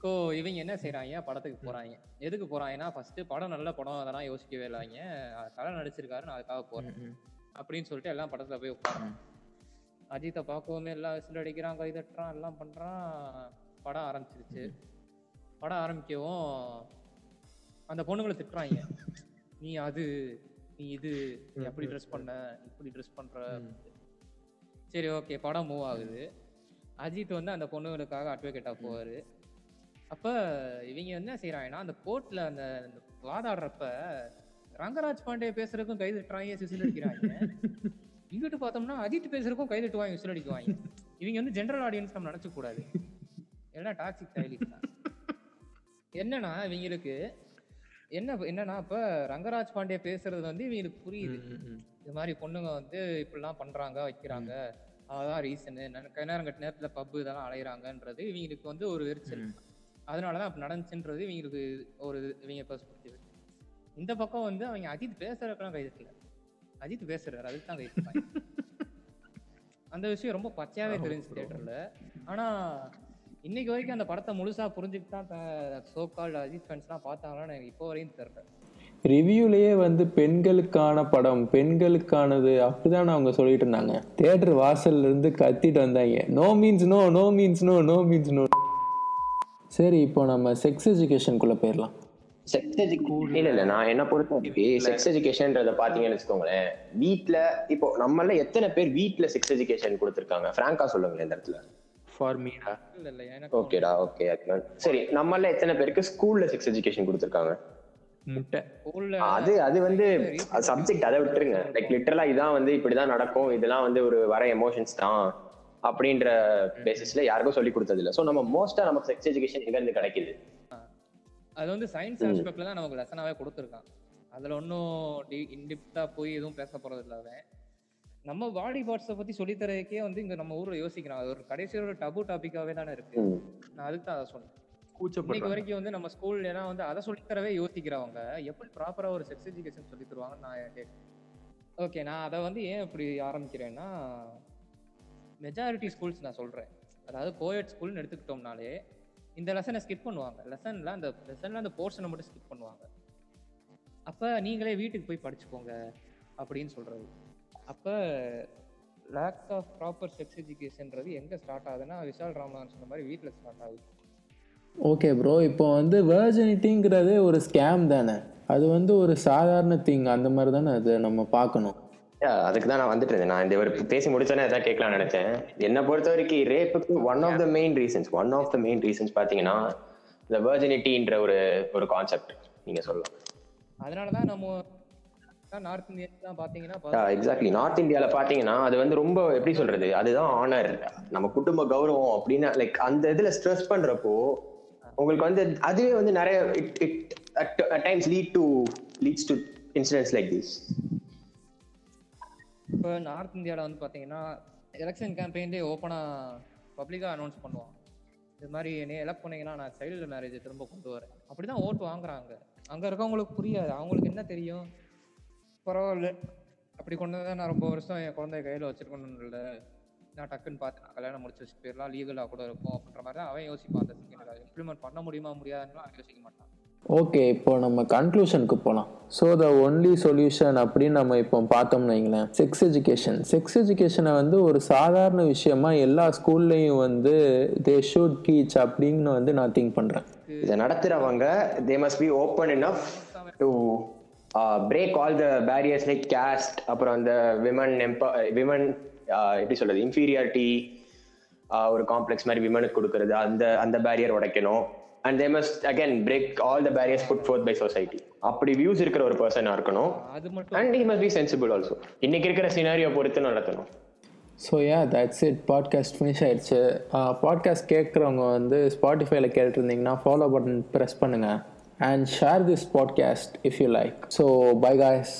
ஸோ இவங்க என்ன செய்றாங்க? படத்துக்கு போறாங்க. எதுக்கு போறாங்கன்னா ஃபர்ஸ்ட் படம் நல்ல படம் அதெல்லாம் யோசிக்கவே இல்லைங்க. தலை நடிச்சிருக்காரு நான் அதுக்காக போறேன். அப்படின்னு சொல்லிட்டு எல்லாம் படத்துல போய் உட்காரோம் அஜித்தை பார்க்கவுமே எல்லாம் விசில் அடிக்கிறான் கை தட்டுறான் எல்லாம் பண்றான். படம் ஆரம்பிச்சிருச்சு. படம் ஆரம்பிக்கவும் அந்த பொண்ணுங்களை திட்டுறாங்க. நீ அது நீ இது நீ அப்படி ட்ரெஸ் பண்ண இப்படி ட்ரெஸ் பண்ற சரி ஓகே படம் மூவ் ஆகுது. அஜித் வந்து அந்த பொண்ணுங்களுக்காக அட்வொகேட்டா போவாரு. அப்ப இவங்க என்ன செய்யறாங்கன்னா அந்த கோர்ட்ல அந்த வாதாடுறப்ப ரங்கராஜ் பாண்டே பேசுறதுக்கும் கை தட்டுறாங்க விசில் அடிக்கிறாங்க. இங்கிட்டு பார்த்தோம்னா அஜித் பேசுறதுக்கும் கை தட்டுவாங்க விசில் அடிக்குவாங்க. இவங்க வந்து ஜென்ரல் ஆடியன்ஸ் நம்ம நினைச்ச கூடாது. எல்லாம் டாக்ஸிக் ஸ்டைலிஷ் தான். என்னன்னா இவங்களுக்கு என்ன என்னன்னா இப்ப ரங்கராஜ் பாண்டே பேசுறது வந்து இவங்களுக்கு புரியுது. இது மாதிரி பொண்ணுங்க வந்து இப்படிலாம் பண்றாங்க வைக்கிறாங்க. அதான் ரீசனு நேரம் கட்ட நேரத்துல பப்பு இதெல்லாம் அலையிறாங்கன்றது இவங்களுக்கு வந்து ஒரு வெறிச்சல் அதனாலதான் அப்படி நடந்துச்சுன்றது இவங்களுக்கு ஒரு இவங்க பெர்ஸ்பெக்டிவ் இந்த பக்கம் வந்து அவங்க அஜித் பேசுறதுக்கெல்லாம் கைதுல அஜித் பேசுறாரு அதுக்கு தான் கைது அந்த விஷயம் ரொம்ப பச்சையாவே தெரிஞ்சு தியேட்டர்ல ஆனா இன்னைக்கு வரைக்கும் அந்த படத்தை முழுசா புரிஞ்சுட்டு தான் சோ கால்டு அஜித் ஃபேன்ஸ்லாம் பார்த்தாங்கன்னு எனக்கு இப்போ வரையும் தெரியல. ரிவ்யூலயே வந்து பெண்களுக்கான படம் பெண்களுக்கானது அப்படிதான் அவங்க சொல்லிட்டு இருந்தாங்க. தியேட்டர் வாசல்ல இருந்து கத்திட்டு வந்தாங்க. No means no no means no no means no சரி இப்போ நம்ம செக்ஸ் எஜுகேஷனுக்குள்ள போயிடலாம் செக்ஸ் எஜுகேஷன் இல்ல இல்ல நான் என்ன பொறுத்த வரைக்கும் செக்ஸ் எஜுகேஷன்றத பாத்தீங்கன்னு வச்சுக்கோங்களேன். வீட்ல இப்போ நம்மள எத்தனை பேர் வீட்ல செக்ஸ் எஜுகேஷன் கொடுத்துருக்காங்க? ஃப்ராங்கா சொல்லுங்களேன் இந்த இடத்துல. ஃபார் மீடா இல்ல இல்ல எனக்கு ஓகேடா ஓகே சரி நம்மள எத்தனை பேருக்கு ஸ்கூல்ல செக்ஸ் எஜுகேஷன் கொடுத்துருக்காங்க? அது அது வந்து சப்ஜெக்ட் அதை விட்டுருங்க. லைக் லிட்டரலா இதான் வந்து இப்படிதான் நடக்கும். இதெல்லாம் வந்து ஒரு வர எமோஷன்ஸ் தான். அப்படின்ற பேசிஸ்ல யாருக்கும் சொல்லி கொடுத்தது இல்ல சோ நம்ம மோஸ்டா நமக்கு செக்ஸ் எஜுகேஷன் எங்க இருந்து கிடைக்குது? அது வந்து சயின்ஸ் ஆஸ்பெக்ட்ல தான் நமக்கு லெசனாவே கொடுத்துருக்கான். அதுல ஒன்றும் டி இன்டிப்டா போய் எதுவும் பேச போறது இல்ல அவன். நம்ம பாடி பார்ட்ஸை பத்தி சொல்லித் தரதுக்கே வந்து இங்க நம்ம ஊர்ல யோசிக்கிறான். அது ஒரு கடைசி ஒரு டபு டாபிக்காவே தானே இருக்கு. நான் அதுக்கு தான் அதை சொன்னேன். இன்னைக்கு வரைக்கும் வந்து நம்ம ஸ்கூல்ல எல்லாம் வந்து அதை சொல்லித் தரவே யோசிக்கிறவங்க எப்படி ப்ராப்பரா ஒரு செக்ஸ் எஜுகேஷன் சொல்லி தருவாங்கன்னு நான் ஓகே நான் அதை வந்து ஏன் இப்படி ஆரம்பிக்கிறேன்னா மெஜாரிட்டி ஸ்கூல்ஸ் நான் சொல்கிறேன் அதாவது கோயட் ஸ்கூல்னு எடுத்துக்கிட்டோம்னாலே இந்த லெசனை ஸ்கிப் பண்ணுவாங்க. லெசனில் அந்த லெசனில் அந்த போர்ஷனை மட்டும் ஸ்கிப் பண்ணுவாங்க. அப்போ நீங்களே வீட்டுக்கு போய் படிச்சுக்கோங்க அப்படின்னு சொல்கிறது அப்போ லேக் ஆஃப் ப்ராப்பர் செக்ஸ் எஜுகேஷன்ன்றது எங்கே ஸ்டார்ட் ஆகுதுன்னா விஷால் ராமன் சொன்ன மாதிரி வீட்டில் ஸ்டார்ட் ஆகுது. ஓகே ப்ரோ இப்போ வந்து வேர்ஜினிட்டிங்கிறது ஒரு ஸ்கேம் தானே? அது வந்து ஒரு சாதாரண திங் அந்த மாதிரி தானே அது நம்ம பார்க்கணும். அதுக்கு தான் நான் வந்துட்டு இருந்தேன். நான் இந்த ஒரு பேசி முடிச்சோன்னே அதான் கேட்கலாம்னு நினைச்சேன். என்னை பொறுத்த வரைக்கும் ரேப்புக்கு one of the main reasons one of the main reasons பாத்தீங்கன்னா இந்த வெர்ஜினிட்டின்ற ஒரு ஒரு கான்செப்ட் நீங்க சொல்லலாம். அதனால தான் நம்ம நார்த் இந்தியன்ஸ் தான் பார்த்தீங்கன்னா எக்ஸாக்ட்லி நார்த் இந்தியால பாத்தீங்கன்னா அது வந்து ரொம்ப எப்படி சொல்றது? அதுதான் ஆனர் நம்ம குடும்ப கௌரவம் அப்படின்னு லைக் அந்த இதுல ஸ்ட்ரெஸ் பண்றப்போ உங்களுக்கு வந்து அதுவே வந்து நிறைய it it times lead to leads to incidents like this இப்போ நார்த் இந்தியாவில் வந்து பார்த்தீங்கன்னா எலெக்ஷன் கேம்பெயின்லேயே ஓப்பனாக பப்ளிக்காக அனௌன்ஸ் பண்ணுவான் இது மாதிரி நீ எலக்ட் பண்ணீங்கன்னா நான் சைல்டு மேரேஜ் திரும்ப கொண்டு வரேன். அப்படி தான் ஓட்டு வாங்குறாங்க. அங்கே இருக்கவங்களுக்கு புரியாது. அவங்களுக்கு என்ன தெரியும்? பரவாயில்ல. அப்படி கொண்டு வந்தால் நான் ரொம்ப வருஷம் என் குழந்தைய கையில் வச்சிருக்கணும் இல்லை. நான் டக்குன்னு பார்த்து நான் கல்யாணம் முடிச்சு வச்சு போயிடலாம். லீகலாக கூட இருக்கும் அப்படின்ற மாதிரி தான் அவன் யோசிப்பான் அந்த செகண்ட் இம்ப்ளிமெண்ட் பண்ண முடியுமா முடியாதுன்னு அவன் யோசிக்க மாட்டான். ஓகே இப்போ நம்ம கன்க்ளூஷனுக்கு போகலாம் ஸோ த ஒன்லி சொல்யூஷன் அப்படின்னு நம்ம இப்போ பார்த்தோம்னு வைங்களேன். செக்ஸ் எஜுகேஷன் செக்ஸ் எஜுகேஷனை வந்து ஒரு சாதாரண விஷயமா எல்லா ஸ்கூல்லையும் வந்து தே ஷுட் டீச் அப்படின்னு வந்து நான் திங்க் பண்ணுறேன் இதை நடத்துறவங்க they must be open enough to break all the barriers like caste அப்புறம் அந்த விமன் எம்ப விமன் எப்படி சொல்றது இன்ஃபீரியாரிட்டி uh, ஒரு காம்ப்ளெக்ஸ் மாதிரி விமனுக்கு கொடுக்கறது அந்த அந்த பேரியர் உடைக்கணும். And they must again break all the barriers put forth by society அப்படி வியூஸ் இருக்கிற ஒரு பர்சனாக இருக்கணும். அது மட்டும் and he must be sensible also இன்னைக்கு இருக்கிற சினாரியோ பொறுத்து நடத்தணும். So yeah that's it podcast finish ஆயிடுச்சு. பாட்காஸ்ட் கேட்குறவங்க வந்து ஸ்பாட்டிஃபைல கேட்டுருந்தீங்கன்னா ஃபாலோ பட்டன் ப்ரெஸ் பண்ணுங்கள் and share this podcast if you like so bye guys